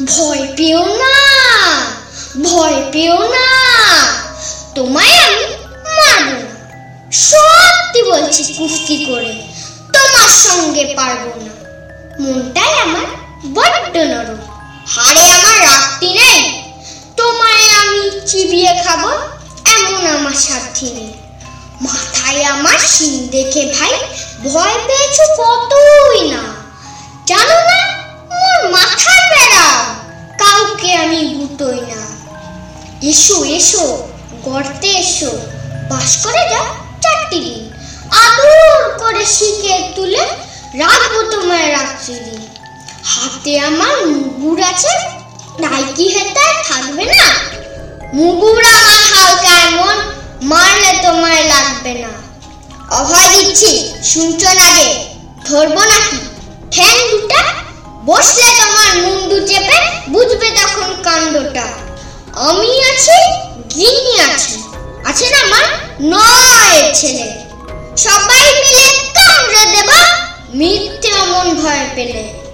ভয় পেও না, ভয় পেও না, তোমায় আমি মারব। সত্যি বলছি কুস্তি করে তোমার সঙ্গে পারব না। মনটাই আমার বড্ড নরম, হাড়ে আমার রাত্রি নেই। তোমায় আমি চিবিয়ে খাব এমন আমার সাথী নেই। মাথায় আমার শিং দেখে ভাই ভয় পেয়েছ কতই এসো এসো, গর্তে এসো। বাস করে যা চারটি দিন। আদর করে শিখে তুলে রাখব তোমায় রাত্রি দিন হাতে আমার মুগুর আছে তাই কি হেতায় থাকবে না। মুগুর আমার হালকা এমন, মারলে তোমায় লাগবে না। অভয় দিচ্ছি, শুনছো গে ধরবো নাকি? ঠ্যাং দুটা, বসলে তোমার মুন্ডু চেপে বুঝবে তখন কাণ্ডটা। আমি আছি, গিন্নি আছি। আছে না মা? নয় ছেলে। সবাই মিলে কামড়ে দেবা মিথ্যে অমন ভয় পেলে।